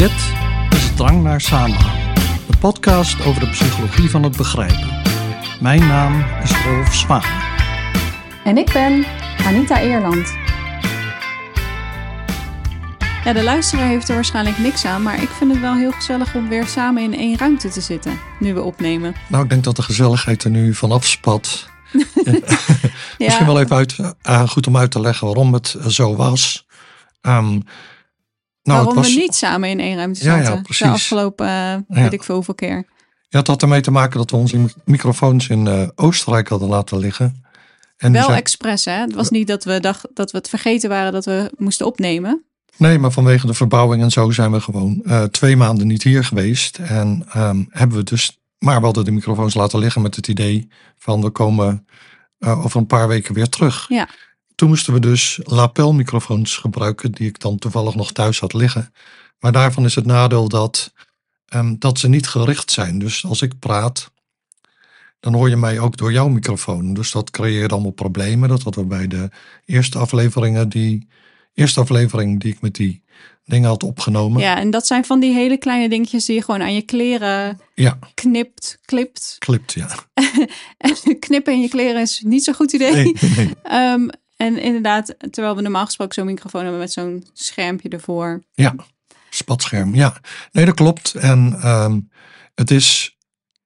Dit is Drang naar Samenhang, de podcast over de psychologie van het begrijpen. Mijn naam is Rolf Zwaan. En ik ben Anita Eerland. Ja, de luisteraar heeft er waarschijnlijk niks aan, maar ik vind het wel heel gezellig om weer samen in één ruimte te zitten, nu we opnemen. Nou, ik denk dat de gezelligheid er nu vanaf spat. Misschien wel even uit, uh, goed om uit te leggen waarom het zo was. Um, nou, waarom we niet samen in één ruimte zaten ja, ja, de afgelopen, uh, weet ik veel hoeveel keer. Ja, het had ermee te maken dat we onze microfoons in uh, Oostenrijk hadden laten liggen. En wel zijn... expres, hè? Het was niet dat we, dacht, dat we het vergeten waren dat we moesten opnemen. Nee, maar vanwege de verbouwing en zo zijn we gewoon uh, twee maanden niet hier geweest. En um, hebben we dus, maar we hadden de microfoons laten liggen met het idee van we komen uh, over een paar weken weer terug. Ja. Toen moesten we dus lapelmicrofoons gebruiken, die ik dan toevallig nog thuis had liggen. Maar daarvan is het nadeel dat, um, dat ze niet gericht zijn. Dus als ik praat, dan hoor je mij ook door jouw microfoon. Dus dat creëert allemaal problemen. Dat hadden we bij de eerste afleveringen, die eerste aflevering die ik met die dingen had opgenomen. Ja, en dat zijn van die hele kleine dingetjes die je gewoon aan je kleren ja. knipt, klipt. Klipt, ja. Knippen in je kleren is niet zo'n goed idee. Nee, nee. um, en inderdaad, terwijl we normaal gesproken zo'n microfoon hebben met zo'n schermpje ervoor. Ja, spatscherm. Ja, nee, dat klopt. En um, het is.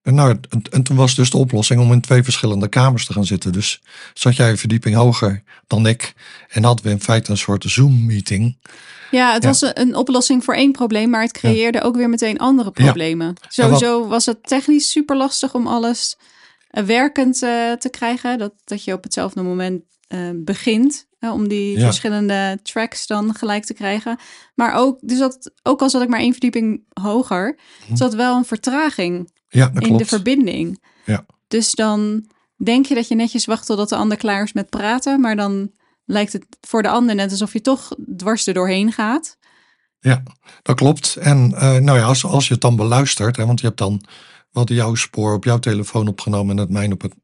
Nou, en toen was dus de oplossing om in twee verschillende kamers te gaan zitten. Dus zat jij een verdieping hoger dan ik. En hadden we in feite een soort Zoom-meeting. Ja, het was een oplossing voor één probleem, maar het creëerde ook weer meteen andere problemen. Ja. Sowieso was het technisch super lastig om alles eh, werkend uh, te krijgen. Dat, dat je op hetzelfde moment uh, begint. om die verschillende tracks dan gelijk te krijgen. Maar ook, dus dat, ook al zat ik maar één verdieping hoger, hm. zat wel een vertraging ja, in klopt. de verbinding. Ja. Dus dan denk je dat je netjes wacht totdat de ander klaar is met praten. Maar dan lijkt het voor de ander net alsof je toch dwars er doorheen gaat. Ja, dat klopt. En uh, nou ja, als, als je het dan beluistert, hè, want je hebt dan wat jouw spoor op jouw telefoon opgenomen en het mijn op het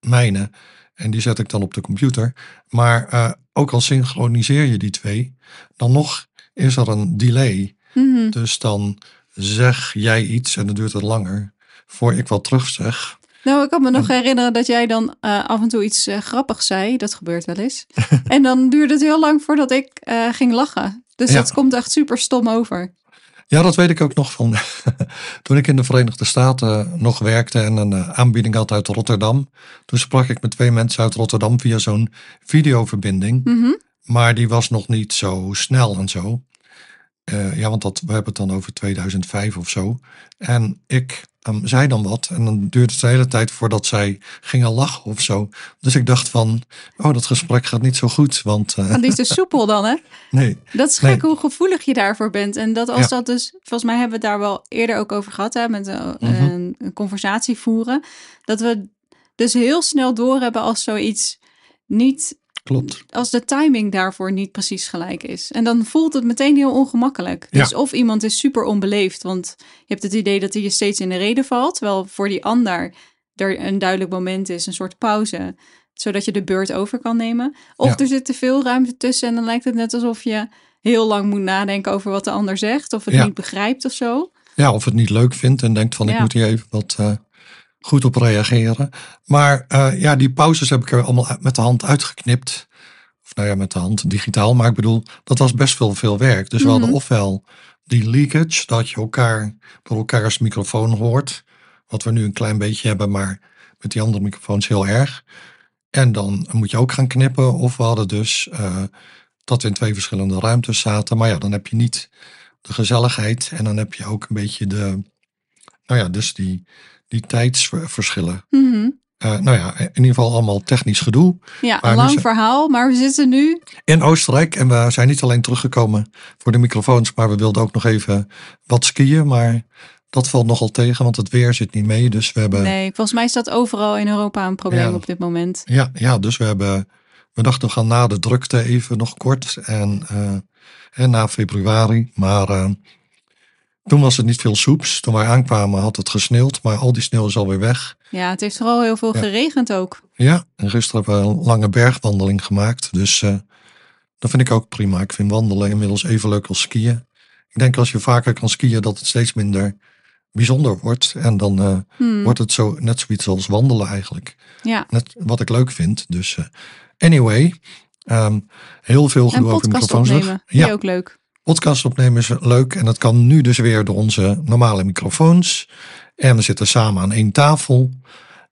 mijne. En die zet ik dan op de computer. Maar uh, ook al synchroniseer je die twee, dan nog is er een delay. Mm -hmm. Dus dan zeg jij iets en dan duurt het langer voor ik wat terug zeg. Nou, ik kan me nog herinneren dat jij dan uh, af en toe iets uh, grappigs zei. Dat gebeurt wel eens. en dan duurde het heel lang voordat ik ging lachen. Dus ja. dat komt echt super stom over. Ja, dat weet ik ook nog van toen ik in de Verenigde Staten nog werkte en een aanbieding had uit Rotterdam. Toen sprak ik met twee mensen uit Rotterdam via zo'n videoverbinding. Mm -hmm. Maar die was nog niet zo snel en zo. Uh, ja, want dat, we hebben het dan over 2005 of zo. En ik um, zei dan wat. En dan duurde het de hele tijd voordat zij gingen lachen of zo. Dus ik dacht van, oh, dat gesprek gaat niet zo goed. Want, uh, die is te soepel dan, hè? Nee. Dat is gek nee. hoe gevoelig je daarvoor bent. En dat als ja. dat dus, volgens mij hebben we het daar wel eerder ook over gehad, hè, met een, mm -hmm. een, een conversatie voeren. Dat we dus heel snel doorhebben als zoiets niet Klopt. Als de timing daarvoor niet precies gelijk is. En dan voelt het meteen heel ongemakkelijk. Dus of iemand is super onbeleefd, want je hebt het idee dat hij je steeds in de reden valt. Terwijl voor die ander er een duidelijk moment is, een soort pauze, zodat je de beurt over kan nemen. Of Ja. er zit te veel ruimte tussen en dan lijkt het net alsof je heel lang moet nadenken over wat de ander zegt. Of het Ja. niet begrijpt of zo. Ja, of het niet leuk vindt en denkt van ik moet hier even wat uh, goed op reageren. Maar uh, ja, die pauzes heb ik er allemaal met de hand uitgeknipt. Of nou ja, met de hand digitaal. Maar ik bedoel, dat was best veel, veel werk. Dus we hadden Mhm. ofwel die leakage, dat je elkaar door elkaars microfoon hoort. Wat we nu een klein beetje hebben, maar met die andere microfoons heel erg. En dan moet je ook gaan knippen. Of we hadden dus uh, dat we in twee verschillende ruimtes zaten. Maar ja, dan heb je niet de gezelligheid. En dan heb je ook een beetje de, nou ja, dus die, die tijdsverschillen. Mhm. Uh, nou ja, in ieder geval allemaal technisch gedoe. Ja, een lang zijn- verhaal, maar we zitten nu. In Oostenrijk. En we zijn niet alleen teruggekomen voor de microfoons, maar we wilden ook nog even wat skiën. Maar dat valt nogal tegen, want het weer zit niet mee. Dus we hebben, Nee, volgens mij is dat overal in Europa een probleem Ja. op dit moment. ja, ja, dus we hebben, we dachten we gaan na de drukte even nog kort. En, uh, en na februari. Maar uh, toen was het niet veel soeps. Toen wij aankwamen had het gesneeuwd, maar al die sneeuw is alweer weg. Ja, het heeft vooral heel veel Ja. geregend ook. Ja, en gisteren hebben we een lange bergwandeling gemaakt. Dus uh, dat vind ik ook prima. Ik vind wandelen inmiddels even leuk als skiën. Ik denk als je vaker kan skiën dat het steeds minder bijzonder wordt. En dan uh, hmm. wordt het zo net zoiets als wandelen eigenlijk. Ja. Net wat ik leuk vind. Dus uh, anyway, um, heel veel gedoe over microfoons. Ja, ook leuk. Podcast opnemen is leuk en dat kan nu dus weer door onze normale microfoons. En we zitten samen aan één tafel.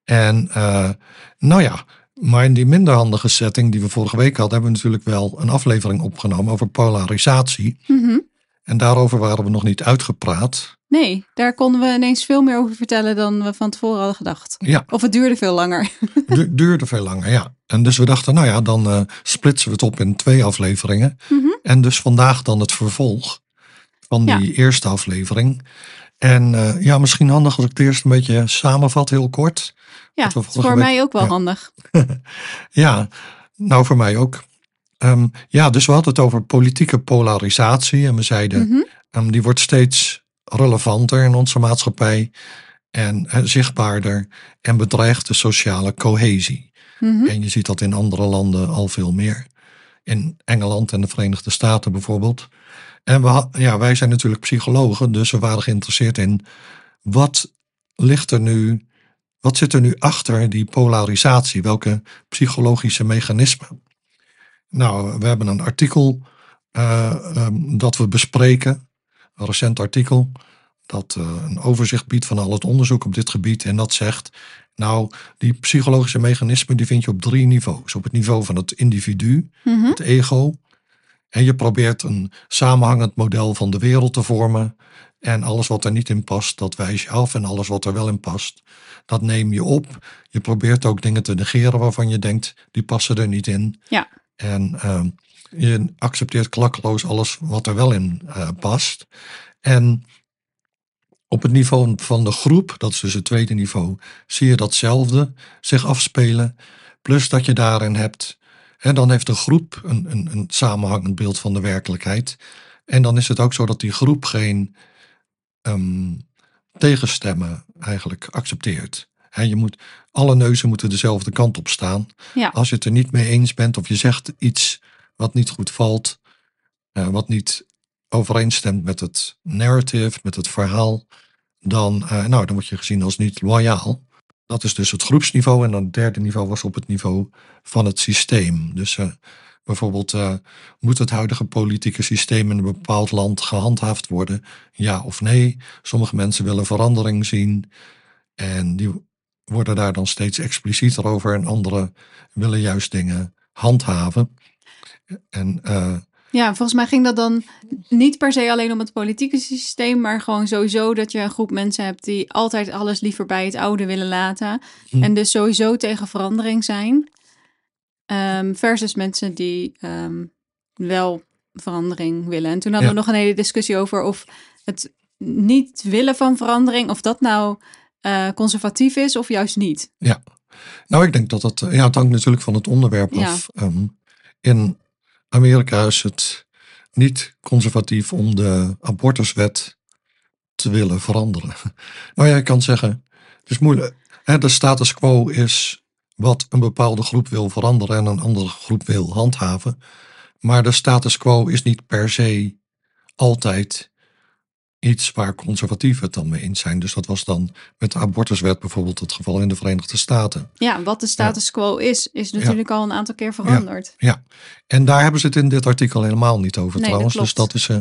En uh, nou ja, maar in die minder handige setting die we vorige week hadden, hebben we natuurlijk wel een aflevering opgenomen over polarisatie. Mm En daarover waren we nog niet uitgepraat. Nee, daar konden we ineens veel meer over vertellen dan we van tevoren hadden gedacht. Ja. Of het duurde veel langer. Du duurde veel langer, ja. En dus we dachten, nou ja, dan uh, splitsen we het op in twee afleveringen. Mm -hmm. En dus vandaag dan het vervolg van die Ja. eerste aflevering. En uh, ja, misschien handig als ik het eerst een beetje samenvat, heel kort. Ja, het is voor week- mij ook wel ja. handig. Ja, nou voor mij ook. Ehm, ja, dus we hadden het over politieke polarisatie. En we zeiden, Mhm. ehm, die wordt steeds relevanter in onze maatschappij. En zichtbaarder. En bedreigt de sociale cohesie. Mhm. En je ziet dat in andere landen al veel meer. In Engeland en de Verenigde Staten bijvoorbeeld. En we, ja, wij zijn natuurlijk psychologen, dus we waren geïnteresseerd in wat ligt er nu, wat zit er nu achter die polarisatie? Welke psychologische mechanismen? Nou, we hebben een artikel eh, ehm, dat we bespreken, een recent artikel, dat eh, een overzicht biedt van al het onderzoek op dit gebied. En dat zegt, nou, die psychologische mechanismen die vind je op drie niveaus. Op het niveau van het individu, Mhm. het ego. En je probeert een samenhangend model van de wereld te vormen. En alles wat er niet in past, dat wijs je af. En alles wat er wel in past, dat neem je op. Je probeert ook dingen te negeren waarvan je denkt, die passen er niet in. Ja. En ehm, je accepteert klakkeloos alles wat er wel in eh, past. En op het niveau van de groep, dat is dus het tweede niveau, zie je datzelfde zich afspelen. Plus dat je daarin hebt, hè, dan heeft de groep een, een, een samenhangend beeld van de werkelijkheid. En dan is het ook zo dat die groep geen ehm, tegenstemmen eigenlijk accepteert. Hè, je moet, alle neuzen moeten dezelfde kant op staan. Ja. Als je het er niet mee eens bent of je zegt iets wat niet goed valt, eh, wat niet overeenstemt met het narrative, met het verhaal, dan, eh, nou, dan word je gezien als niet loyaal. Dat is dus het groepsniveau. En dan het derde niveau was op het niveau van het systeem. Dus eh, bijvoorbeeld, moet het huidige politieke systeem in een bepaald land gehandhaafd worden? Ja of nee? Sommige mensen willen verandering zien. En die worden daar dan steeds explicieter over. En anderen willen juist dingen handhaven. En eh, Ja, volgens mij ging dat dan niet per se alleen om het politieke systeem, maar gewoon sowieso dat je een groep mensen hebt die altijd alles liever bij het oude willen laten. Hm. En dus sowieso tegen verandering zijn. Ehm, versus mensen die ehm, wel verandering willen. En toen hadden we nog een hele discussie over of het niet willen van verandering, of dat nou eh, conservatief is of juist niet. Nou, ik denk dat het, ja, het hangt natuurlijk van het onderwerp Ja. af. Ehm, in Amerika is het niet conservatief om de abortuswet te willen veranderen. Nou ja, je kan zeggen, het is moeilijk. Hè, de status quo is wat een bepaalde groep wil veranderen en een andere groep wil handhaven. Maar de status quo is niet per se altijd iets waar conservatieven het dan mee eens zijn. Dus dat was dan met de abortuswet bijvoorbeeld het geval in de Verenigde Staten. Ja, wat de status quo is, is natuurlijk al een aantal keer veranderd. En daar hebben ze het in dit artikel helemaal niet over Nee, trouwens. dat Dus dat is eh,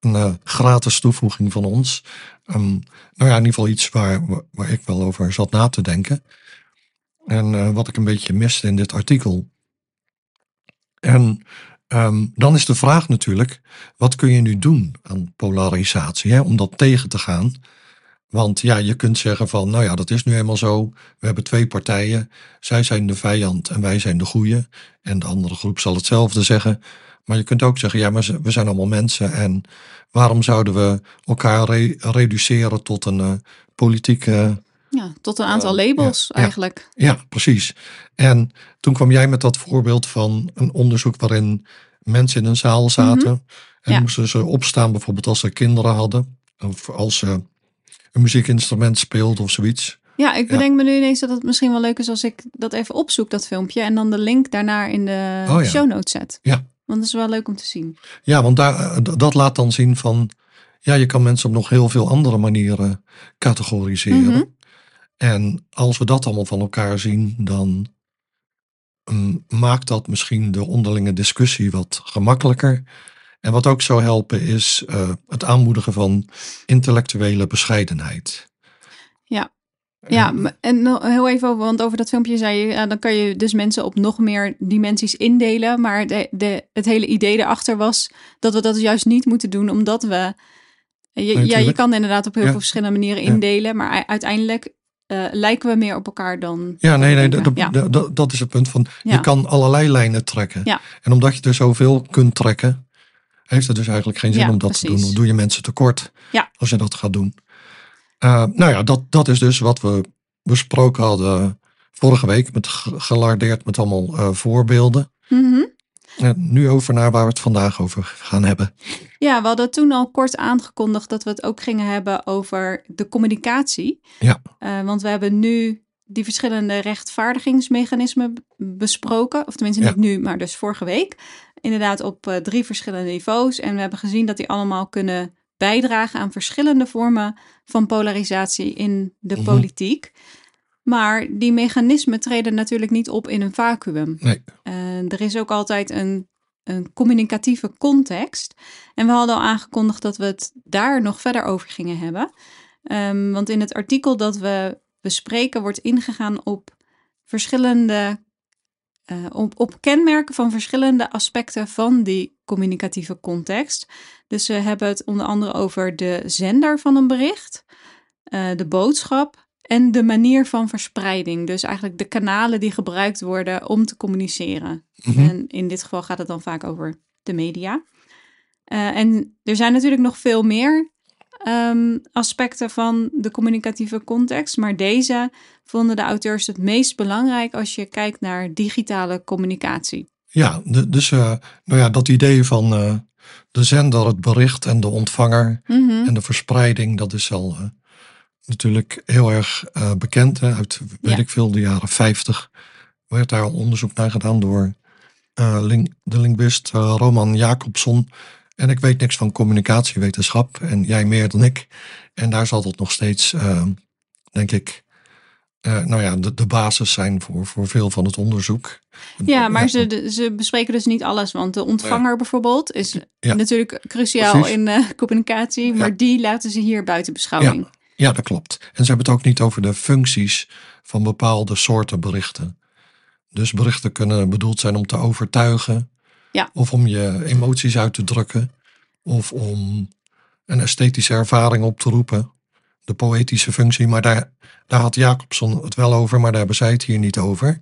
een eh, gratis toevoeging van ons. Ehm, nou ja, in ieder geval iets waar, waar- waar ik wel over zat na te denken. En eh, wat ik een beetje miste in dit artikel. En ehm, dan is de vraag natuurlijk, wat kun je nu doen aan polarisatie, hè, om dat tegen te gaan? Want ja, je kunt zeggen van, nou ja, dat is nu helemaal zo. We hebben twee partijen. Zij zijn de vijand en wij zijn de goeie. En de andere groep zal hetzelfde zeggen. Maar je kunt ook zeggen, ja, maar we zijn allemaal mensen. En waarom zouden we elkaar re- reduceren tot een eh, politieke... Ja, tot een aantal Eh, labels ja, ja. eigenlijk. Ja, precies. En toen kwam jij met dat voorbeeld van een onderzoek waarin mensen in een zaal zaten. En Mhm. Ja. moesten ze opstaan bijvoorbeeld als ze kinderen hadden. Of als ze een muziekinstrument speelden of zoiets. Ja, ik bedenk me nu ineens dat het misschien wel leuk is als ik dat even opzoek, dat filmpje. En dan de link daarnaar in de Oh show notes zet. Ja. Want dat is wel leuk om te zien. Ja, want daar, eh, dat laat dan zien van ja, je kan mensen op nog heel veel andere manieren categoriseren. Mhm. En als we dat allemaal van elkaar zien, dan mm, maakt dat misschien de onderlinge discussie wat gemakkelijker. En wat ook zou helpen is eh, het aanmoedigen van intellectuele bescheidenheid. Ja. Ja, m- en nog heel even over, want over dat filmpje zei je, ja, dan kan je dus mensen op nog meer dimensies indelen. Maar de, de, het hele idee erachter was dat we dat juist niet moeten doen, omdat we. Je, ja, je kan inderdaad op heel Ja. veel verschillende manieren Ja. indelen, maar uiteindelijk eh, lijken we meer op elkaar dan. Ja, nee, nee, dat, ja. dat- is het punt van, Ja. je kan allerlei lijnen trekken. Ja. En omdat je er zoveel kunt trekken, heeft het dus eigenlijk geen zin om dat te doen. Dan doe je mensen tekort als je dat gaat doen. Eh, nou ja, dat, dat is dus wat we besproken hadden vorige week, met ge- gelardeerd met allemaal eh, voorbeelden. Mhm. En nu over naar waar we het vandaag over gaan hebben. Ja, we hadden toen al kort aangekondigd dat we het ook gingen hebben over de communicatie. Ja. Eh, want we hebben nu die verschillende rechtvaardigingsmechanismen besproken. Of tenminste Ja. niet nu, maar dus vorige week. Inderdaad op eh, drie verschillende niveaus. En we hebben gezien dat die allemaal kunnen bijdragen aan verschillende vormen van polarisatie in de Mhm. politiek. Maar die mechanismen treden natuurlijk niet op in een vacuüm. Nee. Eh, er is ook altijd een, een communicatieve context. En we hadden al aangekondigd dat we het daar nog verder over gingen hebben. Ehm, want in het artikel dat we bespreken wordt ingegaan op verschillende. eh, op, op kenmerken van verschillende aspecten van die communicatieve context. Dus we hebben het onder andere over de zender van een bericht, eh, de boodschap en de manier van verspreiding. Dus eigenlijk de kanalen die gebruikt worden om te communiceren. Mhm. En in dit geval gaat het dan vaak over de media. Eh, en er zijn natuurlijk nog veel meer ehm, aspecten van de communicatieve context. Maar deze vonden de auteurs het meest belangrijk als je kijkt naar digitale communicatie. Ja, dus eh, nou ja, dat idee van eh, de zender, het bericht en de ontvanger Mhm. en de verspreiding, dat is al natuurlijk heel erg eh, bekend. Hè? Uit, weet Ja. ik veel, de jaren 50 werd daar al onderzoek naar gedaan door eh, ling- de linguist eh, Roman Jacobson. En ik weet niks van communicatiewetenschap en jij meer dan ik. En daar zal dat nog steeds, denk ik, nou ja, de, de basis zijn voor, voor veel van het onderzoek. Ja, maar ze, ze bespreken dus niet alles. Want de ontvanger bijvoorbeeld is Ja. natuurlijk cruciaal Precies. in communicatie. Maar die laten ze hier buiten beschouwing. Ja, dat klopt. En ze hebben het ook niet over de functies van bepaalde soorten berichten. Dus berichten kunnen bedoeld zijn om te overtuigen. Ja. Of om je emoties uit te drukken. Of om een esthetische ervaring op te roepen. De poëtische functie. Maar daar, daar had Jacobson het wel over, maar daar hebben zij het hier niet over.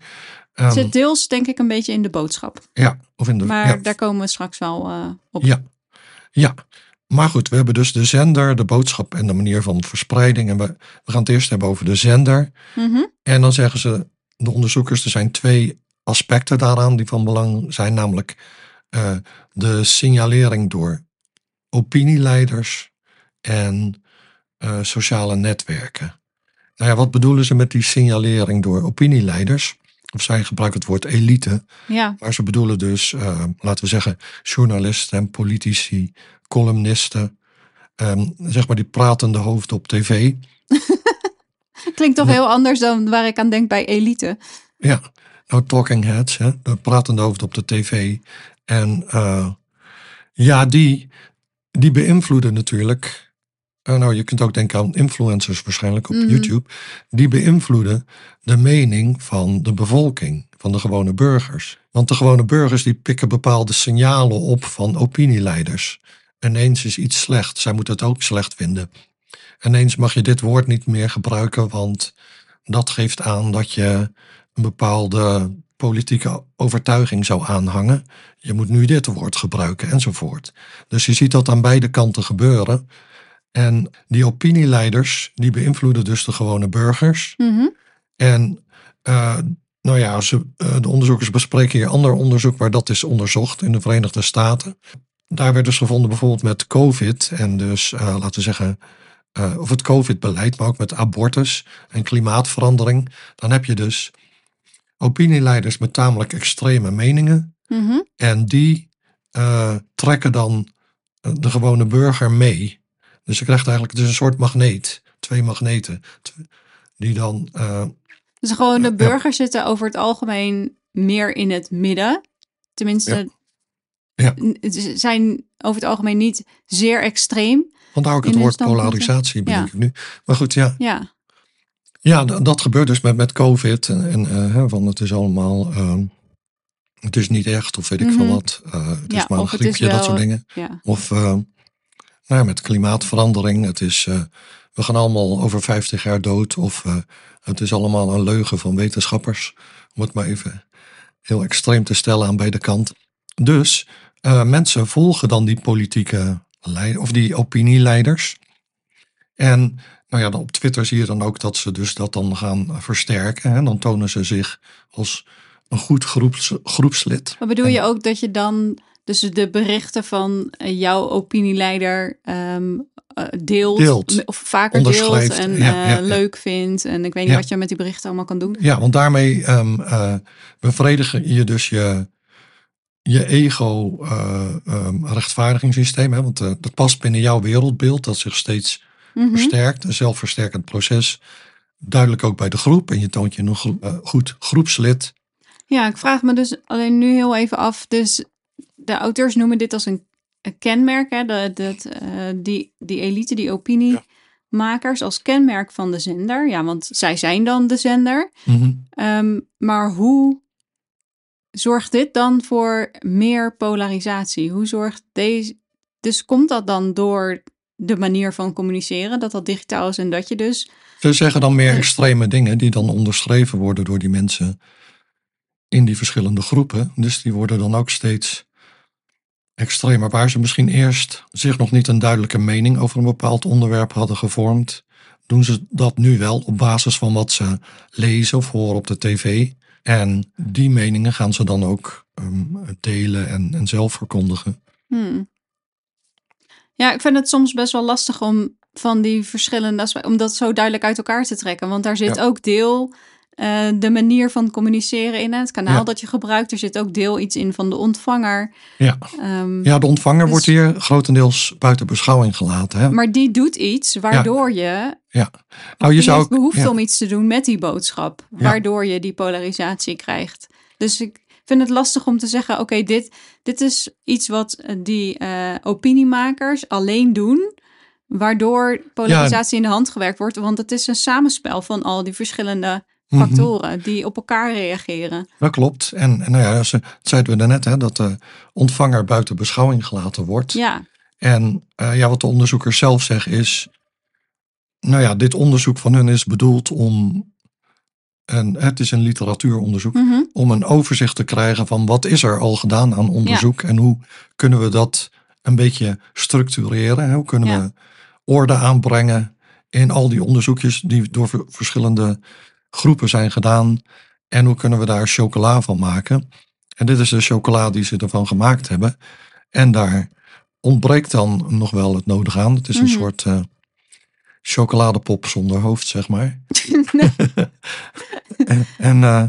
Ehm, Het zit deels denk ik een beetje in de boodschap. ja, of in de, Maar ja, daar komen we straks wel eh, op. Ja, ja. Maar goed, we hebben dus de zender, de boodschap en de manier van verspreiding. En we, we gaan het eerst hebben over de zender. Mhm. En dan zeggen ze, de onderzoekers, er zijn twee aspecten daaraan die van belang zijn. Namelijk eh, de signalering door opinieleiders en eh, sociale netwerken. Nou ja, wat bedoelen ze met die signalering door opinieleiders? Of zij gebruiken het woord elite. Ja, Maar ze bedoelen dus, eh, laten we zeggen, journalisten en politici, columnisten. ehm, zeg maar die pratende hoofden op tv. klinkt toch heel anders dan waar ik aan denk bij elite. Ja, nou talking heads, hè, de pratende hoofden op de tv. En eh, ja, die, die beïnvloeden natuurlijk. Eh, nou, je kunt ook denken aan influencers waarschijnlijk op Mhm. YouTube. Die beïnvloeden de mening van de bevolking, van de gewone burgers. Want de gewone burgers die pikken bepaalde signalen op van opinieleiders. Ineens is iets slecht, zij moeten het ook slecht vinden. Ineens mag je dit woord niet meer gebruiken, want dat geeft aan dat je een bepaalde politieke overtuiging zou aanhangen. Je moet nu dit woord gebruiken enzovoort. Dus je ziet dat aan beide kanten gebeuren. En die opinieleiders, die beïnvloeden dus de gewone burgers. Mhm. En eh, nou ja, ze, eh, de onderzoekers bespreken hier ander onderzoek waar dat is onderzocht in de Verenigde Staten. Daar werd dus gevonden bijvoorbeeld met COVID en dus eh, laten we zeggen, of het COVID-beleid, maar ook met abortus en klimaatverandering. Dan heb je dus opinieleiders met tamelijk extreme meningen. Mhm. En die trekken dan de gewone burger mee. Dus je krijgt eigenlijk, het is een soort magneet. Twee magneten. Die dan... Uh, dus gewoon de burgers zitten over het algemeen meer in het midden. Tenminste, ja. ja. zijn over het algemeen niet zeer extreem. Vandaar ook het woord polarisatie, bedoel ik nu. Maar goed, ja. Ja, ja dat gebeurt dus met, met COVID. En, en uh, van het is allemaal... Uh, het is niet echt, of weet ik veel mhm. wat. Uh, het is maar een griepje, dat soort dingen. Ja. Of uh, nou, met klimaatverandering. Het is, we gaan allemaal over 50 jaar dood. Of het is allemaal een leugen van wetenschappers. Om het maar even heel extreem te stellen aan beide kanten. Dus mensen volgen dan die politieke of die opinieleiders. En nou ja, op Twitter zie je dan ook dat ze dus dat dan gaan versterken. En dan tonen ze zich als een goed groeps, groepslid. Maar bedoel je ook dat je dan dus de berichten van eh, jouw opinieleider um, deelt, deelt, of vaker deelt en ja, uh, leuk vindt. En ik weet niet wat je met die berichten allemaal kan doen. Ja, want daarmee um, uh, bevredigen je dus je je ego uh, um, rechtvaardigingssysteem. Hè, want uh, dat past binnen jouw wereldbeeld, dat zich steeds mm versterkt. Een zelfversterkend proces. Duidelijk ook bij de groep. En je toont je nog uh, goed groepslid. Ja, ik vraag me dus alleen nu heel even af. Dus de auteurs noemen dit als een, een kenmerk. Hè, dat, dat, die, die elite, die opiniemakers als kenmerk van de zender. Ja, want zij zijn dan de zender. Mm um, maar hoe zorgt dit dan voor meer polarisatie? Hoe zorgt deze. Dus komt dat dan door de manier van communiceren, dat dat digitaal is en dat je dus. Ze zeggen dan meer extreme dingen die dan onderschreven worden door die mensen in die verschillende groepen. Dus die worden dan ook steeds extremer. Waar ze misschien eerst zich nog niet een duidelijke mening over een bepaald onderwerp hadden gevormd, doen ze dat nu wel op basis van wat ze lezen of horen op de tv. En die meningen gaan ze dan ook ehm, delen en, en zelf verkondigen. Hmm. Ja, ik vind het soms best wel lastig om van die verschillende aspecten, om dat zo duidelijk uit elkaar te trekken. Want daar zit ook deel uh, de manier van communiceren in het kanaal dat je gebruikt. Er zit ook deel iets in van de ontvanger. Ja, um, ja de ontvanger wordt dus hier grotendeels buiten beschouwing gelaten. Hè? Maar die doet iets waardoor je. Ja, nou je zou. behoefte om iets te doen met die boodschap, waardoor je die polarisatie krijgt. Dus ik vind het lastig om te zeggen: oké, dit, dit is iets wat eh, die uh, opiniemakers alleen doen waardoor polarisatie in de hand gewerkt wordt. Want het is een samenspel van al die verschillende Mhm. factoren die op elkaar reageren. Dat klopt. En, en nou ja, ze, zeiden we daarnet, hè, dat de ontvanger buiten beschouwing gelaten wordt. Ja. En uh, ja, wat de onderzoekers zelf zeggen is, nou ja, dit onderzoek van hun is bedoeld om, en het is een literatuuronderzoek, mm om een overzicht te krijgen van wat is er al gedaan aan onderzoek en hoe kunnen we dat een beetje structureren. Hoe kunnen we orde aanbrengen in al die onderzoekjes die door verschillende groepen zijn gedaan. En hoe kunnen we daar chocola van maken? En dit is de chocola die ze ervan gemaakt hebben. En daar ontbreekt dan nog wel het nodige aan. Het is een mhm. soort uh, chocoladepop zonder hoofd, zeg maar. en, uh,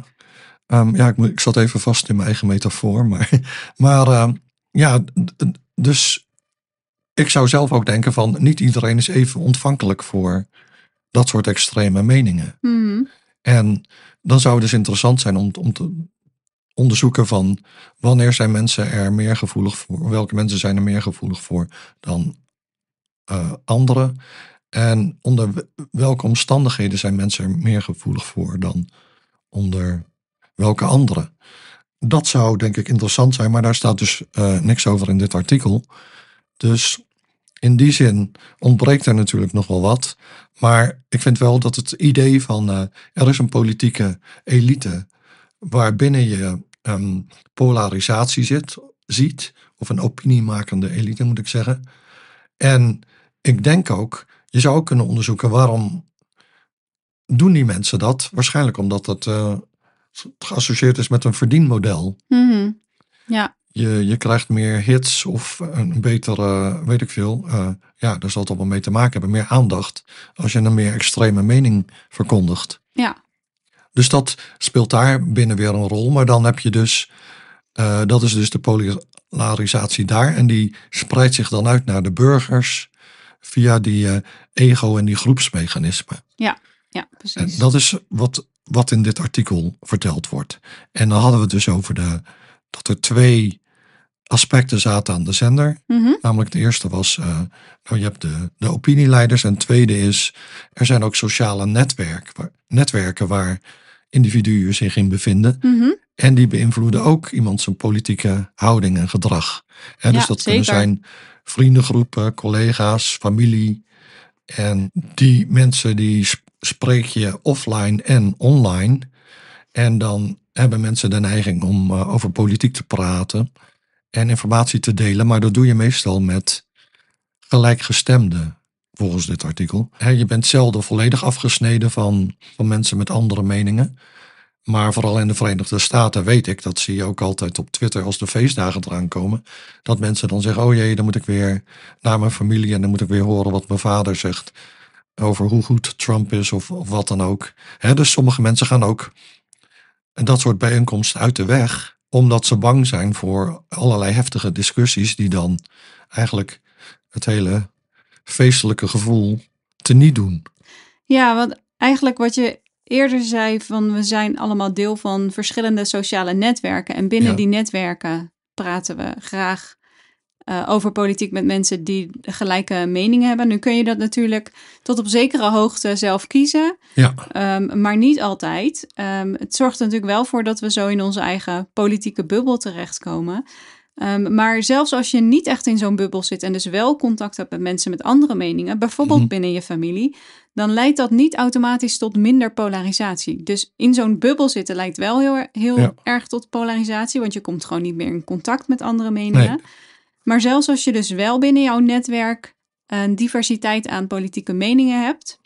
um, ja, ik, ik zat even vast in mijn eigen metafoor. Maar, maar uh, ja, dus ik zou zelf ook denken van niet iedereen is even ontvankelijk voor dat soort extreme meningen. Mm. En dan zou het dus interessant zijn om, om te onderzoeken van wanneer zijn mensen er meer gevoelig voor, welke mensen zijn er meer gevoelig voor dan uh, anderen. En onder welke omstandigheden zijn mensen er meer gevoelig voor dan onder welke andere. Dat zou denk ik interessant zijn, maar daar staat dus uh, niks over in dit artikel. Dus in die zin ontbreekt er natuurlijk nog wel wat. Maar ik vind wel dat het idee van uh, er is een politieke elite waarbinnen je um, polarisatie zit, ziet, of een opiniemakende elite moet ik zeggen. En ik denk ook, je zou ook kunnen onderzoeken waarom doen die mensen dat? Waarschijnlijk omdat dat uh, geassocieerd is met een verdienmodel. Mm Ja je, je krijgt meer hits of een betere, weet ik veel. Uh, ja, daar zal het allemaal mee te maken hebben. Meer aandacht als je een meer extreme mening verkondigt. Ja. Dus dat speelt daar binnen weer een rol. Maar dan heb je dus, uh, dat is dus de polarisatie daar. En die spreidt zich dan uit naar de burgers. via die uh, ego en die groepsmechanismen. Ja, ja precies. En dat is wat, wat in dit artikel verteld wordt. En dan hadden we het dus over de, dat er twee aspecten zaten aan de zender. Mhm. Namelijk de eerste was, uh, nou, je hebt de, de opinieleiders. En het tweede is, er zijn ook sociale netwerk, waar, netwerken waar individuen zich in bevinden. Mhm. En die beïnvloeden ook iemand zijn politieke houding en gedrag. En dus dat kunnen zijn vriendengroepen, collega's, familie. En die mensen die sp- spreek je offline en online. En dan hebben mensen de neiging om eh, over politiek te praten en informatie te delen. Maar dat doe je meestal met gelijkgestemden, volgens dit artikel. Je bent zelden volledig afgesneden van, van mensen met andere meningen. Maar vooral in de Verenigde Staten weet ik, dat zie je ook altijd op Twitter als de feestdagen eraan komen, dat mensen dan zeggen, oh jee, dan moet ik weer naar mijn familie en dan moet ik weer horen wat mijn vader zegt over hoe goed Trump is of, of wat dan ook. Dus sommige mensen gaan ook dat soort bijeenkomsten uit de weg, omdat ze bang zijn voor allerlei heftige discussies die dan eigenlijk het hele feestelijke gevoel teniet doen. Ja, want eigenlijk wat je eerder zei van we zijn allemaal deel van verschillende sociale netwerken. En binnen Ja. die netwerken praten we graag eh, over politiek met mensen die gelijke mening hebben. Nu kun je dat natuurlijk tot op zekere hoogte zelf kiezen, Ja, ehm, maar niet altijd. Ehm, het zorgt er natuurlijk wel voor dat we zo in onze eigen politieke bubbel terechtkomen. Ehm, maar zelfs als je niet echt in zo'n bubbel zit en dus wel contact hebt met mensen met andere meningen, bijvoorbeeld Mhm. binnen je familie, dan leidt dat niet automatisch tot minder polarisatie. Dus in zo'n bubbel zitten lijkt wel heel, heel Ja. erg tot polarisatie, want je komt gewoon niet meer in contact met andere meningen. Nee. Maar zelfs als je dus wel binnen jouw netwerk een diversiteit aan politieke meningen hebt,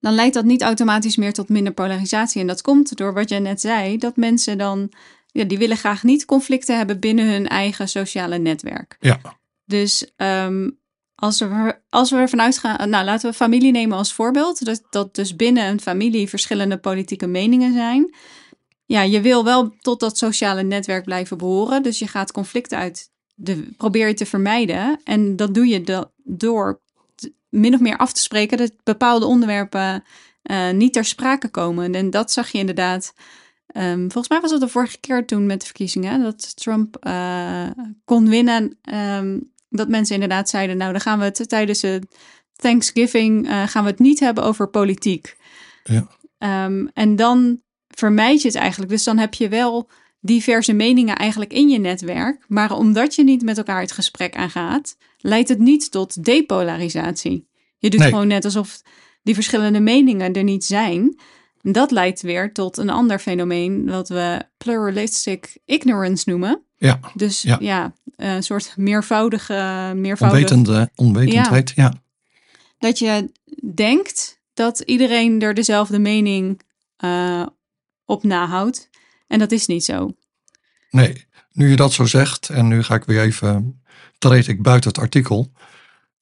dan leidt dat niet automatisch meer tot minder polarisatie. En dat komt door wat jij net zei, dat mensen dan, ja, die willen graag niet conflicten hebben binnen hun eigen sociale netwerk. ja, Dus ehm, als, we, als we ervan uitgaan, nou laten we familie nemen als voorbeeld, dat, dat dus binnen een familie verschillende politieke meningen zijn. Ja, je wil wel tot dat sociale netwerk blijven behoren, dus je gaat conflicten uit, de, probeer je te vermijden. En dat doe je do- door min of meer af te spreken dat bepaalde onderwerpen eh, niet ter sprake komen. En dat zag je inderdaad. ehm, volgens mij was het de vorige keer toen met de verkiezingen dat Trump eh, kon winnen. ehm, dat mensen inderdaad zeiden, nou dan gaan we het tijdens het Thanksgiving eh, gaan we het niet hebben over politiek. Ja. Ehm, en dan vermijd je het eigenlijk. Dus dan heb je wel diverse meningen eigenlijk in je netwerk. Maar omdat je niet met elkaar het gesprek aangaat, leidt het niet tot depolarisatie. Je doet Nee. gewoon net alsof die verschillende meningen er niet zijn. En dat leidt weer tot een ander fenomeen wat we pluralistic ignorance noemen. ja. Dus Ja. ja, een soort meervoudige, meervoudige Onwetende, onwetendheid, ja. dat je denkt dat iedereen er dezelfde mening eh, op nahoudt. En dat is niet zo. Nee, nu je dat zo zegt, en nu ga ik weer even, treed ik buiten het artikel,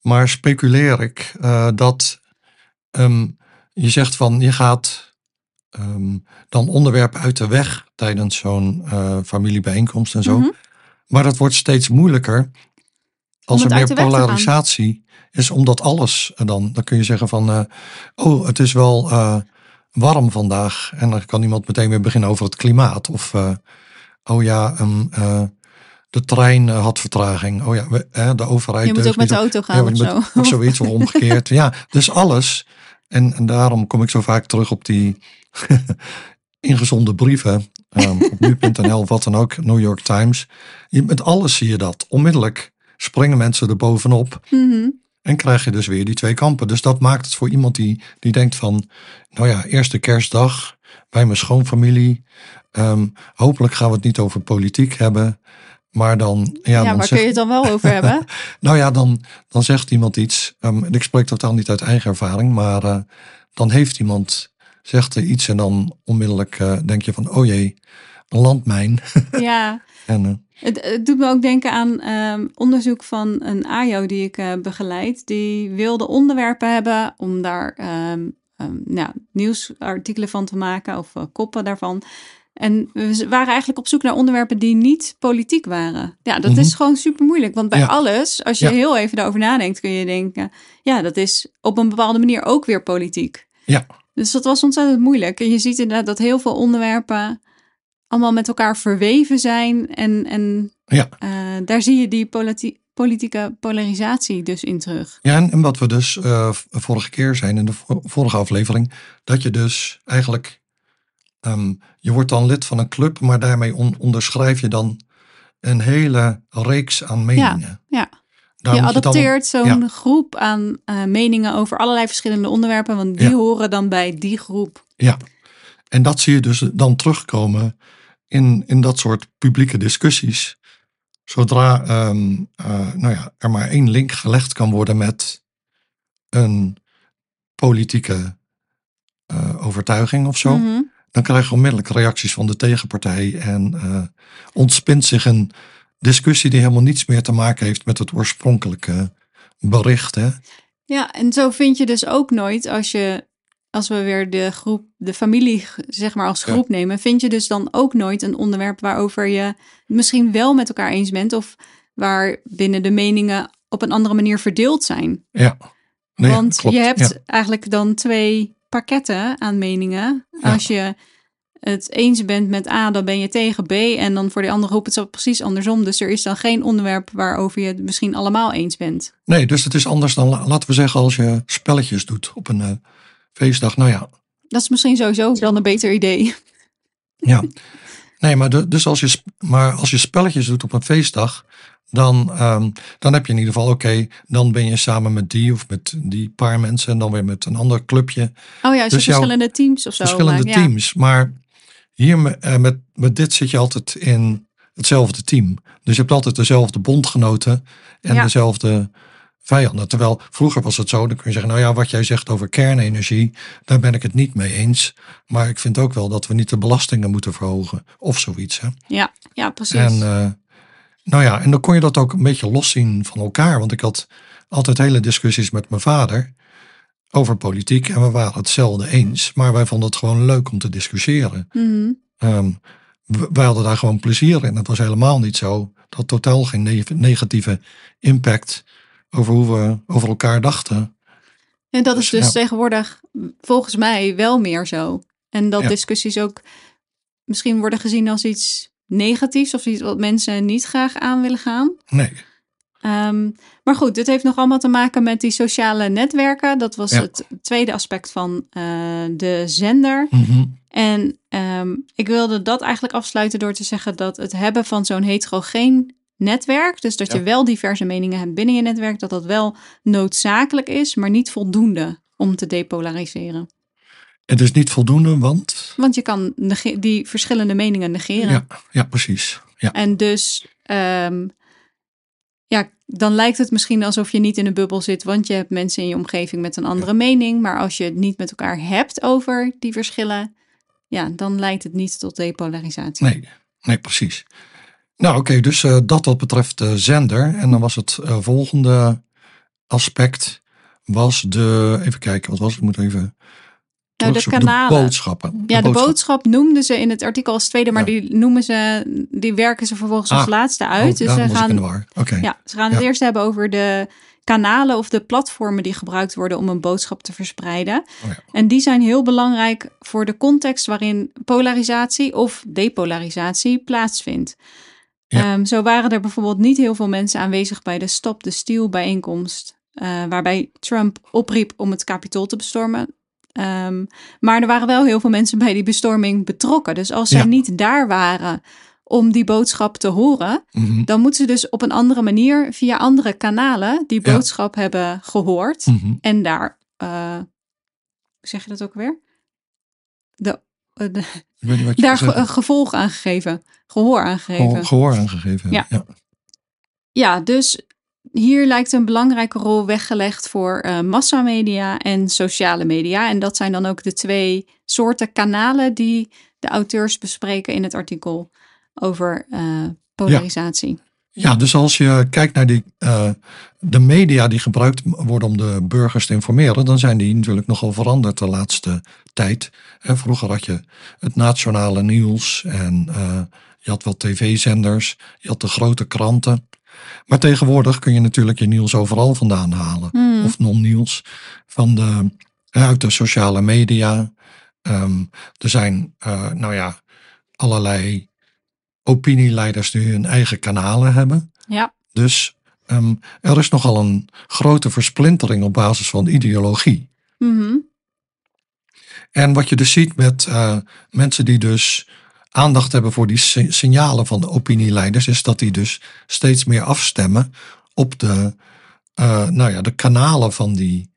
maar speculeer ik eh, dat ehm, je zegt van je gaat ehm, dan onderwerpen uit de weg tijdens zo'n eh, familiebijeenkomst en zo. Mhm. Maar dat wordt steeds moeilijker als er meer polarisatie is, omdat alles eh, dan, dan kun je zeggen van, oh, het is wel warm vandaag. En dan kan iemand meteen weer beginnen over het klimaat. Of, eh, oh ja, ehm, eh, de trein eh, had vertraging. Oh ja, we, eh, de overheid. Je moet ook met de auto gaan of zo. Of zoiets, of omgekeerd. ja, dus alles. En, en daarom kom ik zo vaak terug op die ingezonde brieven. ehm, op nu.nl, wat dan ook, New York Times. Je, met alles zie je dat. Onmiddellijk springen mensen er bovenop. Mhm. En krijg je dus weer die twee kampen. Dus dat maakt het voor iemand die, die denkt van... Nou ja, eerste kerstdag bij mijn schoonfamilie. Ehm, hopelijk gaan we het niet over politiek hebben. Maar dan... Ja, Ja, dan zegt, kun je het dan wel over hebben? Nou ja, dan, dan zegt iemand iets. ehm, en ik spreek totaal niet uit eigen ervaring. Maar eh, dan heeft iemand... Zegt er iets en dan onmiddellijk eh, denk je van... Oh jee, een landmijn. ja, en, eh, het, het doet me ook denken aan ehm, onderzoek van een AJO die ik eh, begeleid. Die wilde onderwerpen hebben om daar ehm, ehm, nou, nieuwsartikelen van te maken of eh, koppen daarvan. En we waren eigenlijk op zoek naar onderwerpen die niet politiek waren. Ja, dat is mhm. gewoon super moeilijk. Want bij alles, als je heel even daarover nadenkt, kun je denken: ja, dat is op een bepaalde manier ook weer politiek. Ja. Dus dat was ontzettend moeilijk. En je ziet inderdaad dat heel veel onderwerpen allemaal met elkaar verweven zijn. En, en ja. Uh, daar zie je die politi politieke polarisatie dus in terug. Ja, en, wat we dus uh, vorige keer zijn in de vorige aflevering, dat je dus eigenlijk, um, je wordt dan lid van een club, maar daarmee on onderschrijf je dan een hele reeks aan meningen. Ja, ja. je adopteert zo'n groep aan uh, meningen over allerlei verschillende onderwerpen, want die horen dan bij die groep. Ja, en dat zie je dus dan terugkomen in, in dat soort publieke discussies. Zodra um, uh, nou ja, er maar één link gelegd kan worden met een politieke uh, overtuiging of zo, mm-hmm. dan krijg je onmiddellijk reacties van de tegenpartij en uh, ontspint zich een discussie die helemaal niets meer te maken heeft met het oorspronkelijke bericht. Hè? Ja, en zo vind je dus ook nooit als je als we weer de groep, de familie, zeg maar als groep nemen, vind je dus dan ook nooit een onderwerp waarover je misschien wel met elkaar eens bent of waar binnen de meningen op een andere manier verdeeld zijn. Ja. Want je hebt eigenlijk dan twee pakketten aan meningen. Als je het eens bent met A, dan ben je tegen B. En dan voor die andere groep het zo precies andersom. Dus er is dan geen onderwerp waarover je het misschien allemaal eens bent. Nee, dus het is anders dan, laten we zeggen, als je spelletjes doet op een, eh, feestdag, nou ja. Dat is misschien sowieso dan een beter idee. Ja, nee, maar, dus als je, maar als je spelletjes doet op een feestdag, dan, um, dan heb je in ieder geval, oké, dan ben je samen met die of met die paar mensen en dan weer met een ander clubje. Oh ja, dus verschillende teams of zo. Verschillende teams, maar hier uh, met, met dit zit je altijd in hetzelfde team. Dus je hebt altijd dezelfde bondgenoten en dezelfde vijanden. Terwijl vroeger was het zo, dan kun je zeggen, nou ja, wat jij zegt over kernenergie, daar ben ik het niet mee eens. Maar ik vind ook wel dat we niet de belastingen moeten verhogen of zoiets. Hè? Ja, ja, precies. En, uh, nou ja, en dan kon je dat ook een beetje loszien van elkaar. Want ik had altijd hele discussies met mijn vader over politiek. En we waren hetzelfde eens. Maar wij vonden het gewoon leuk om te discussiëren. Mm um, wij hadden daar gewoon plezier in. Het was helemaal niet zo. Dat totaal geen negatieve impact over hoe we over elkaar dachten. En dat is dus, dus tegenwoordig volgens mij wel meer zo. En dat discussies ook misschien worden gezien als iets negatiefs of iets wat mensen niet graag aan willen gaan. Nee. Um, maar goed, dit heeft nog allemaal te maken met die sociale netwerken. Dat was het tweede aspect van uh, de zender. Mm En um, ik wilde dat eigenlijk afsluiten door te zeggen dat het hebben van zo'n heterogeen netwerk. Dus dat je wel diverse meningen hebt binnen je netwerk. Dat dat wel noodzakelijk is, maar niet voldoende om te depolariseren. Het is niet voldoende, want? Want je kan die verschillende meningen negeren. Ja, ja precies. Ja. En dus, um, ja, dan lijkt het misschien alsof je niet in een bubbel zit, want je hebt mensen in je omgeving met een andere mening. Maar als je het niet met elkaar hebt over die verschillen, ja, dan leidt het niet tot depolarisatie. Nee, nee, precies. Nou oké, dus uh, dat wat betreft de zender. En dan was het uh, volgende aspect was de, even kijken, wat was het? Ik moet even... Nou, de kanalen. De boodschappen. Ja, de, boodschap. noemden ze in het artikel als tweede, maar die noemen ze, die werken ze vervolgens als ah, laatste uit. Oh, dus ze gaan, okay. ja, ze gaan het eerst hebben over de kanalen of de platformen die gebruikt worden om een boodschap te verspreiden. Oh ja. En die zijn heel belangrijk voor de context waarin polarisatie of depolarisatie plaatsvindt. Ehm, zo waren er bijvoorbeeld niet heel veel mensen aanwezig bij de Stop the Steal bijeenkomst, uh, waarbij Trump opriep om het kapitool te bestormen. Um, maar er waren wel heel veel mensen bij die bestorming betrokken. Dus als zij niet daar waren om die boodschap te horen, mhm. dan moeten ze dus op een andere manier via andere kanalen die boodschap hebben gehoord mhm. en daar, uh, hoe zeg je dat ook weer? De daar ge gevolg aan gegeven, gehoor aan gegeven. Gehoor aan gegeven, ja. ja. Ja, dus hier lijkt een belangrijke rol weggelegd voor uh, massamedia en sociale media. En dat zijn dan ook de twee soorten kanalen die de auteurs bespreken in het artikel over uh, polarisatie. Ja, dus als je kijkt naar die, uh, de media die gebruikt worden om de burgers te informeren, dan zijn die natuurlijk nogal veranderd de laatste tijd. Vroeger had je het nationale nieuws en uh, je had wel tv-zenders, je had de grote kranten. Maar tegenwoordig kun je natuurlijk je nieuws overal vandaan halen. Hmm. Of non-nieuws van de, uit de sociale media. Um, er zijn, uh, nou ja, allerlei opinieleiders die hun eigen kanalen hebben. Ja. Dus um, er is nogal een grote versplintering op basis van ideologie. Mm En wat je dus ziet met uh, mensen die dus aandacht hebben voor die signalen van de opinieleiders, is dat die dus steeds meer afstemmen op de, uh, nou ja, de kanalen van die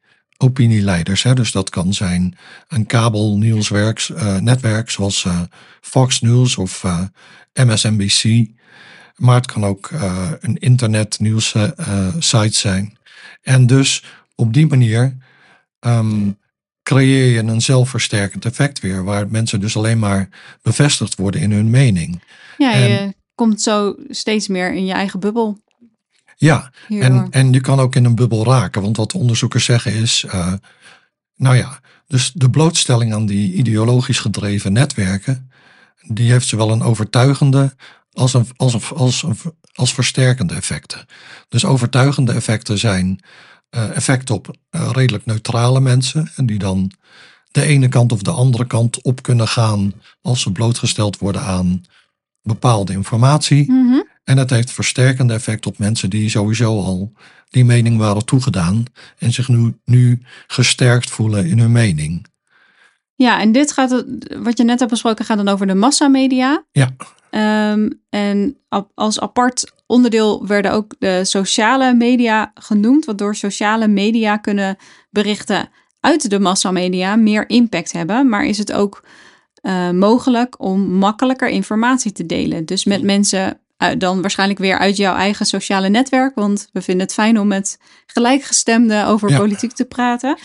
opinieleiders. Hè. Dus dat kan zijn een kabelnieuwswerk, uh, netwerk zoals uh, Fox News of uh, MSNBC. Maar het kan ook een internetnieuws site zijn. En dus op die manier um, creëer je een zelfversterkend effect weer, waar mensen dus alleen maar bevestigd worden in hun mening. Ja, en, je komt zo steeds meer in je eigen bubbel. Ja, en, en je kan ook in een bubbel raken. Want wat onderzoekers zeggen is, uh, nou ja, dus de blootstelling aan die ideologisch gedreven netwerken, die heeft zowel een overtuigende als, een, als, een, als, een, als versterkende effecten. Dus overtuigende effecten zijn uh, effect op uh, redelijk neutrale mensen. En die dan de ene kant of de andere kant op kunnen gaan als ze blootgesteld worden aan bepaalde informatie. Mm -hmm. En het heeft versterkende effect op mensen die sowieso al die mening waren toegedaan en zich nu, nu gesterkt voelen in hun mening. Ja, en dit gaat, wat je net hebt besproken, gaat dan over de massamedia. Ja. Um, en als apart onderdeel werden ook de sociale media genoemd, want door sociale media kunnen berichten uit de massamedia meer impact hebben, maar is het ook uh, mogelijk om makkelijker informatie te delen. Dus met mensen dan waarschijnlijk weer uit jouw eigen sociale netwerk, want we vinden het fijn om met gelijkgestemden over Ja. politiek te praten.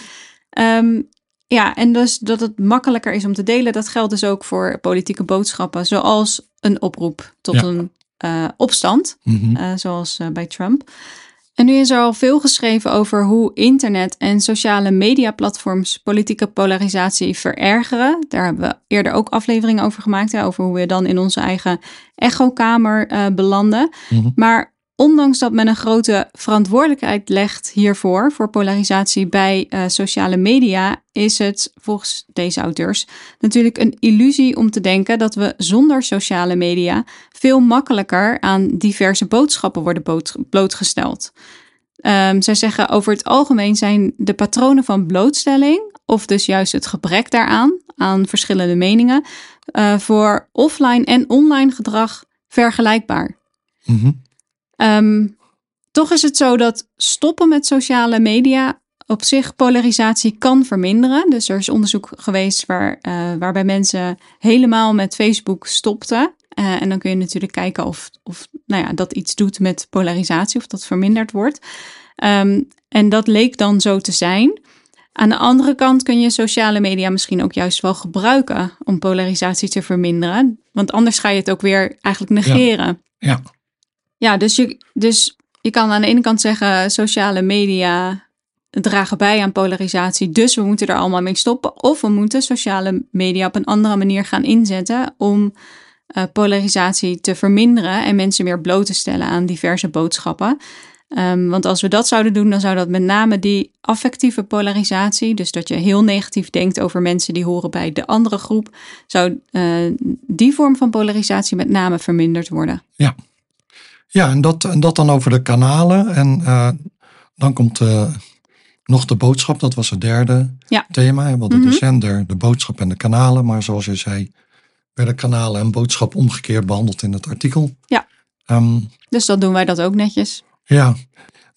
Um, ja, en dus dat het makkelijker is om te delen, dat geldt dus ook voor politieke boodschappen, zoals een oproep tot Ja. een uh, opstand, Mhm. uh, zoals uh, bij Trump. En nu is er al veel geschreven over hoe internet en sociale mediaplatforms politieke polarisatie verergeren. Daar hebben we eerder ook afleveringen over gemaakt, hè, over hoe we dan in onze eigen echokamer uh, belanden. Mhm. Maar ondanks dat men een grote verantwoordelijkheid legt hiervoor, voor polarisatie bij uh, sociale media, is het volgens deze auteurs natuurlijk een illusie om te denken dat we zonder sociale media veel makkelijker aan diverse boodschappen worden blootgesteld. Um, zij zeggen over het algemeen zijn de patronen van blootstelling, of dus juist het gebrek daaraan, aan verschillende meningen, uh, voor offline en online gedrag vergelijkbaar. Mhm. Um, toch is het zo dat stoppen met sociale media op zich polarisatie kan verminderen. Dus er is onderzoek geweest waar, uh, waarbij mensen helemaal met Facebook stopten. Uh, en dan kun je natuurlijk kijken of, of nou ja, dat iets doet met polarisatie, of dat verminderd wordt. Um, en dat leek dan zo te zijn. Aan de andere kant kun je sociale media misschien ook juist wel gebruiken om polarisatie te verminderen. Want anders ga je het ook weer eigenlijk negeren. Ja. Ja, dus je, dus je kan aan de ene kant zeggen, sociale media dragen bij aan polarisatie, dus we moeten er allemaal mee stoppen. Of we moeten sociale media op een andere manier gaan inzetten om uh, polarisatie te verminderen en mensen meer bloot te stellen aan diverse boodschappen. Um, want als we dat zouden doen, dan zou dat met name die affectieve polarisatie, dus dat je heel negatief denkt over mensen die horen bij de andere groep, zou uh, die vorm van polarisatie met name verminderd worden. Ja, ja en, dat, en dat dan over de kanalen. En uh, dan komt uh, nog de boodschap, dat was het derde ja. thema. We hadden Mhm. de zender, de boodschap en de kanalen. Maar zoals je zei, werden kanalen en boodschap omgekeerd behandeld in het artikel. Ja. Um, Dus dat doen wij dat ook netjes. Ja,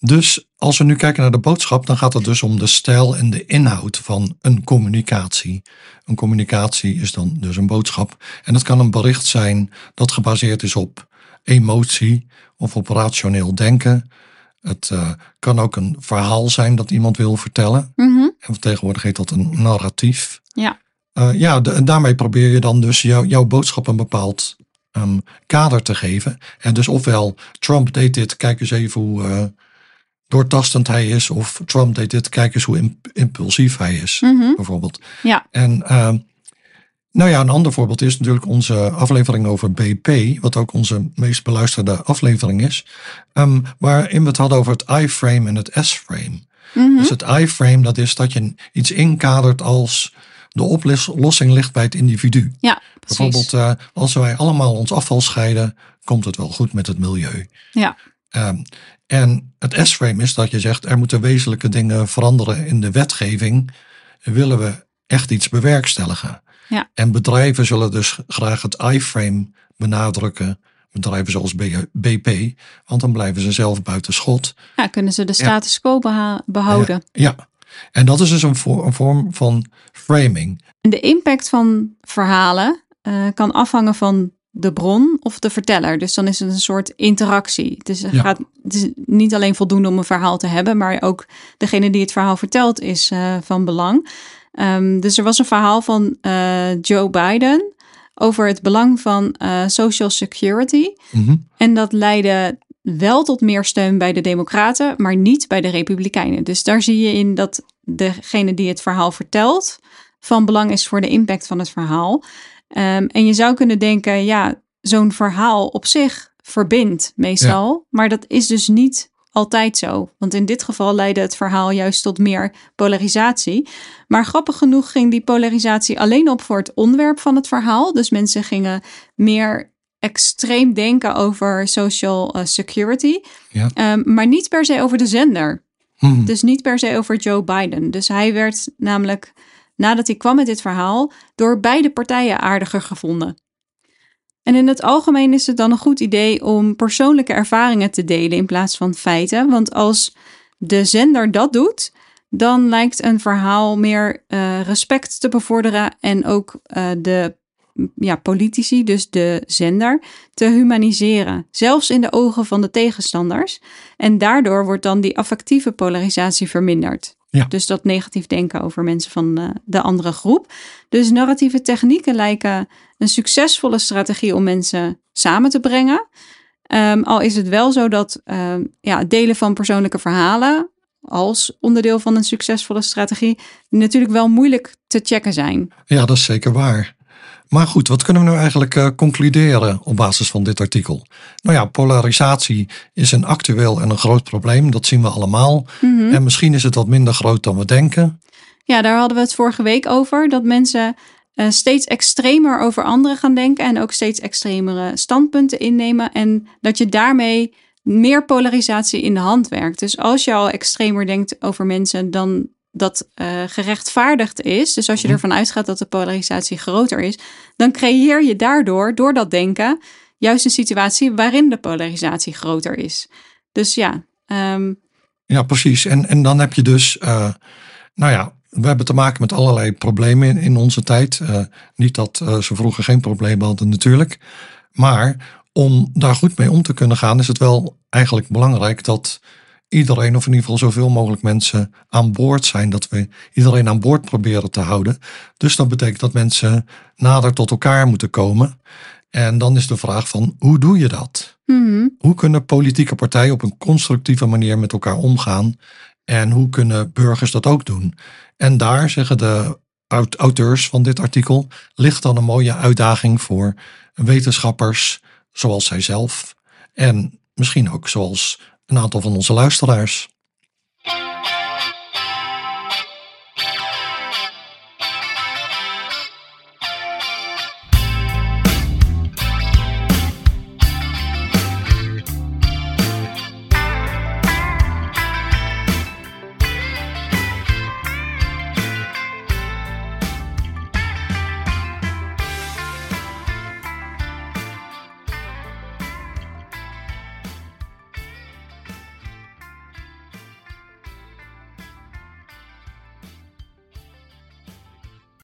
dus als we nu kijken naar de boodschap, dan gaat het dus om de stijl en de inhoud van een communicatie. Een communicatie is dan dus een boodschap. En dat kan een bericht zijn dat gebaseerd is op emotie of op rationeel denken. Het uh, kan ook een verhaal zijn dat iemand wil vertellen. Mm -hmm. En tegenwoordig heet dat een narratief. Ja. Uh, ja, de, en daarmee probeer je dan dus jou, jouw boodschap een bepaald um, kader te geven. En dus ofwel Trump deed dit, kijk eens even hoe uh, doortastend hij is. Of Trump deed dit, kijk eens hoe impulsief hij is, mhm. bijvoorbeeld. Ja. En uh, nou ja, een ander voorbeeld is natuurlijk onze aflevering over BP, wat ook onze meest beluisterde aflevering is. Um, waarin we het hadden over het I-frame en het S-frame. Mhm. Dus het I-frame, dat is dat je iets inkadert als de oplossing ligt bij het individu. Ja, Bijvoorbeeld, uh, als wij allemaal ons afval scheiden, komt het wel goed met het milieu. Ja. Um, en het S-frame is dat je zegt, er moeten wezenlijke dingen veranderen in de wetgeving. Willen we echt iets bewerkstelligen? Ja. En bedrijven zullen dus graag het I-frame benadrukken. Bedrijven zoals BP, want dan blijven ze zelf buiten schot. Ja, kunnen ze de status quo behouden. Ja, en dat is dus een, vorm van framing. De impact van verhalen uh, kan afhangen van de bron of de verteller. Dus dan is het een soort interactie. Dus het, gaat, het is niet alleen voldoende om een verhaal te hebben, maar ook degene die het verhaal vertelt is uh, van belang. Um, dus er was een verhaal van uh, Joe Biden over het belang van uh, Social Security. Mm -hmm. En dat leidde wel tot meer steun bij de Democraten, maar niet bij de Republikeinen. Dus daar zie je in dat degene die het verhaal vertelt van belang is voor de impact van het verhaal. Um, en je zou kunnen denken, ja, zo'n verhaal op zich verbindt meestal, ja. maar dat is dus niet altijd zo. Want in dit geval leidde het verhaal juist tot meer polarisatie. Maar grappig genoeg ging die polarisatie alleen op voor het onderwerp van het verhaal. Dus mensen gingen meer extreem denken over social uh, security, ja. um, maar niet per se over de zender. Hmm. Dus niet per se over Joe Biden. Dus hij werd namelijk, nadat hij kwam met dit verhaal, door beide partijen aardiger gevonden. En in het algemeen is het dan een goed idee om persoonlijke ervaringen te delen in plaats van feiten. Want als de zender dat doet, dan lijkt een verhaal meer uh, respect te bevorderen en ook uh, de ja, politici, dus de zender, te humaniseren. Zelfs in de ogen van de tegenstanders. En daardoor wordt dan die affectieve polarisatie verminderd. Ja. Dus dat negatief denken over mensen van uh, de andere groep. Dus narratieve technieken lijken een succesvolle strategie om mensen samen te brengen. Um, al is het wel zo dat um, ja, het delen van persoonlijke verhalen als onderdeel van een succesvolle strategie natuurlijk wel moeilijk te checken zijn. Ja, dat is zeker waar. Maar goed, wat kunnen we nou eigenlijk uh, concluderen op basis van dit artikel? Nou ja, polarisatie is een actueel en een groot probleem. Dat zien we allemaal. Mm -hmm. En misschien is het wat minder groot dan we denken. Ja, daar hadden we het vorige week over. Dat mensen uh, steeds extremer over anderen gaan denken. En ook steeds extremere standpunten innemen. En dat je daarmee meer polarisatie in de hand werkt. Dus als je al extremer denkt over mensen, dan dat uh, gerechtvaardigd is, dus als je ervan uitgaat dat de polarisatie groter is, dan creëer je daardoor, door dat denken, juist een situatie waarin de polarisatie groter is. Dus ja. Um... Ja, precies. En, en dan heb je dus, uh, nou ja, we hebben te maken met allerlei problemen in, in onze tijd. Uh, niet dat ze vroeger geen problemen hadden natuurlijk. Maar om daar goed mee om te kunnen gaan, is het wel eigenlijk belangrijk dat iedereen, of in ieder geval zoveel mogelijk mensen aan boord zijn. Dat we iedereen aan boord proberen te houden. Dus dat betekent dat mensen nader tot elkaar moeten komen. En dan is de vraag van hoe doe je dat? Mm -hmm. Hoe kunnen politieke partijen op een constructieve manier met elkaar omgaan? En hoe kunnen burgers dat ook doen? En daar zeggen de auteurs van dit artikel ligt dan een mooie uitdaging voor wetenschappers zoals zijzelf. En misschien ook zoals een aantal van onze luisteraars.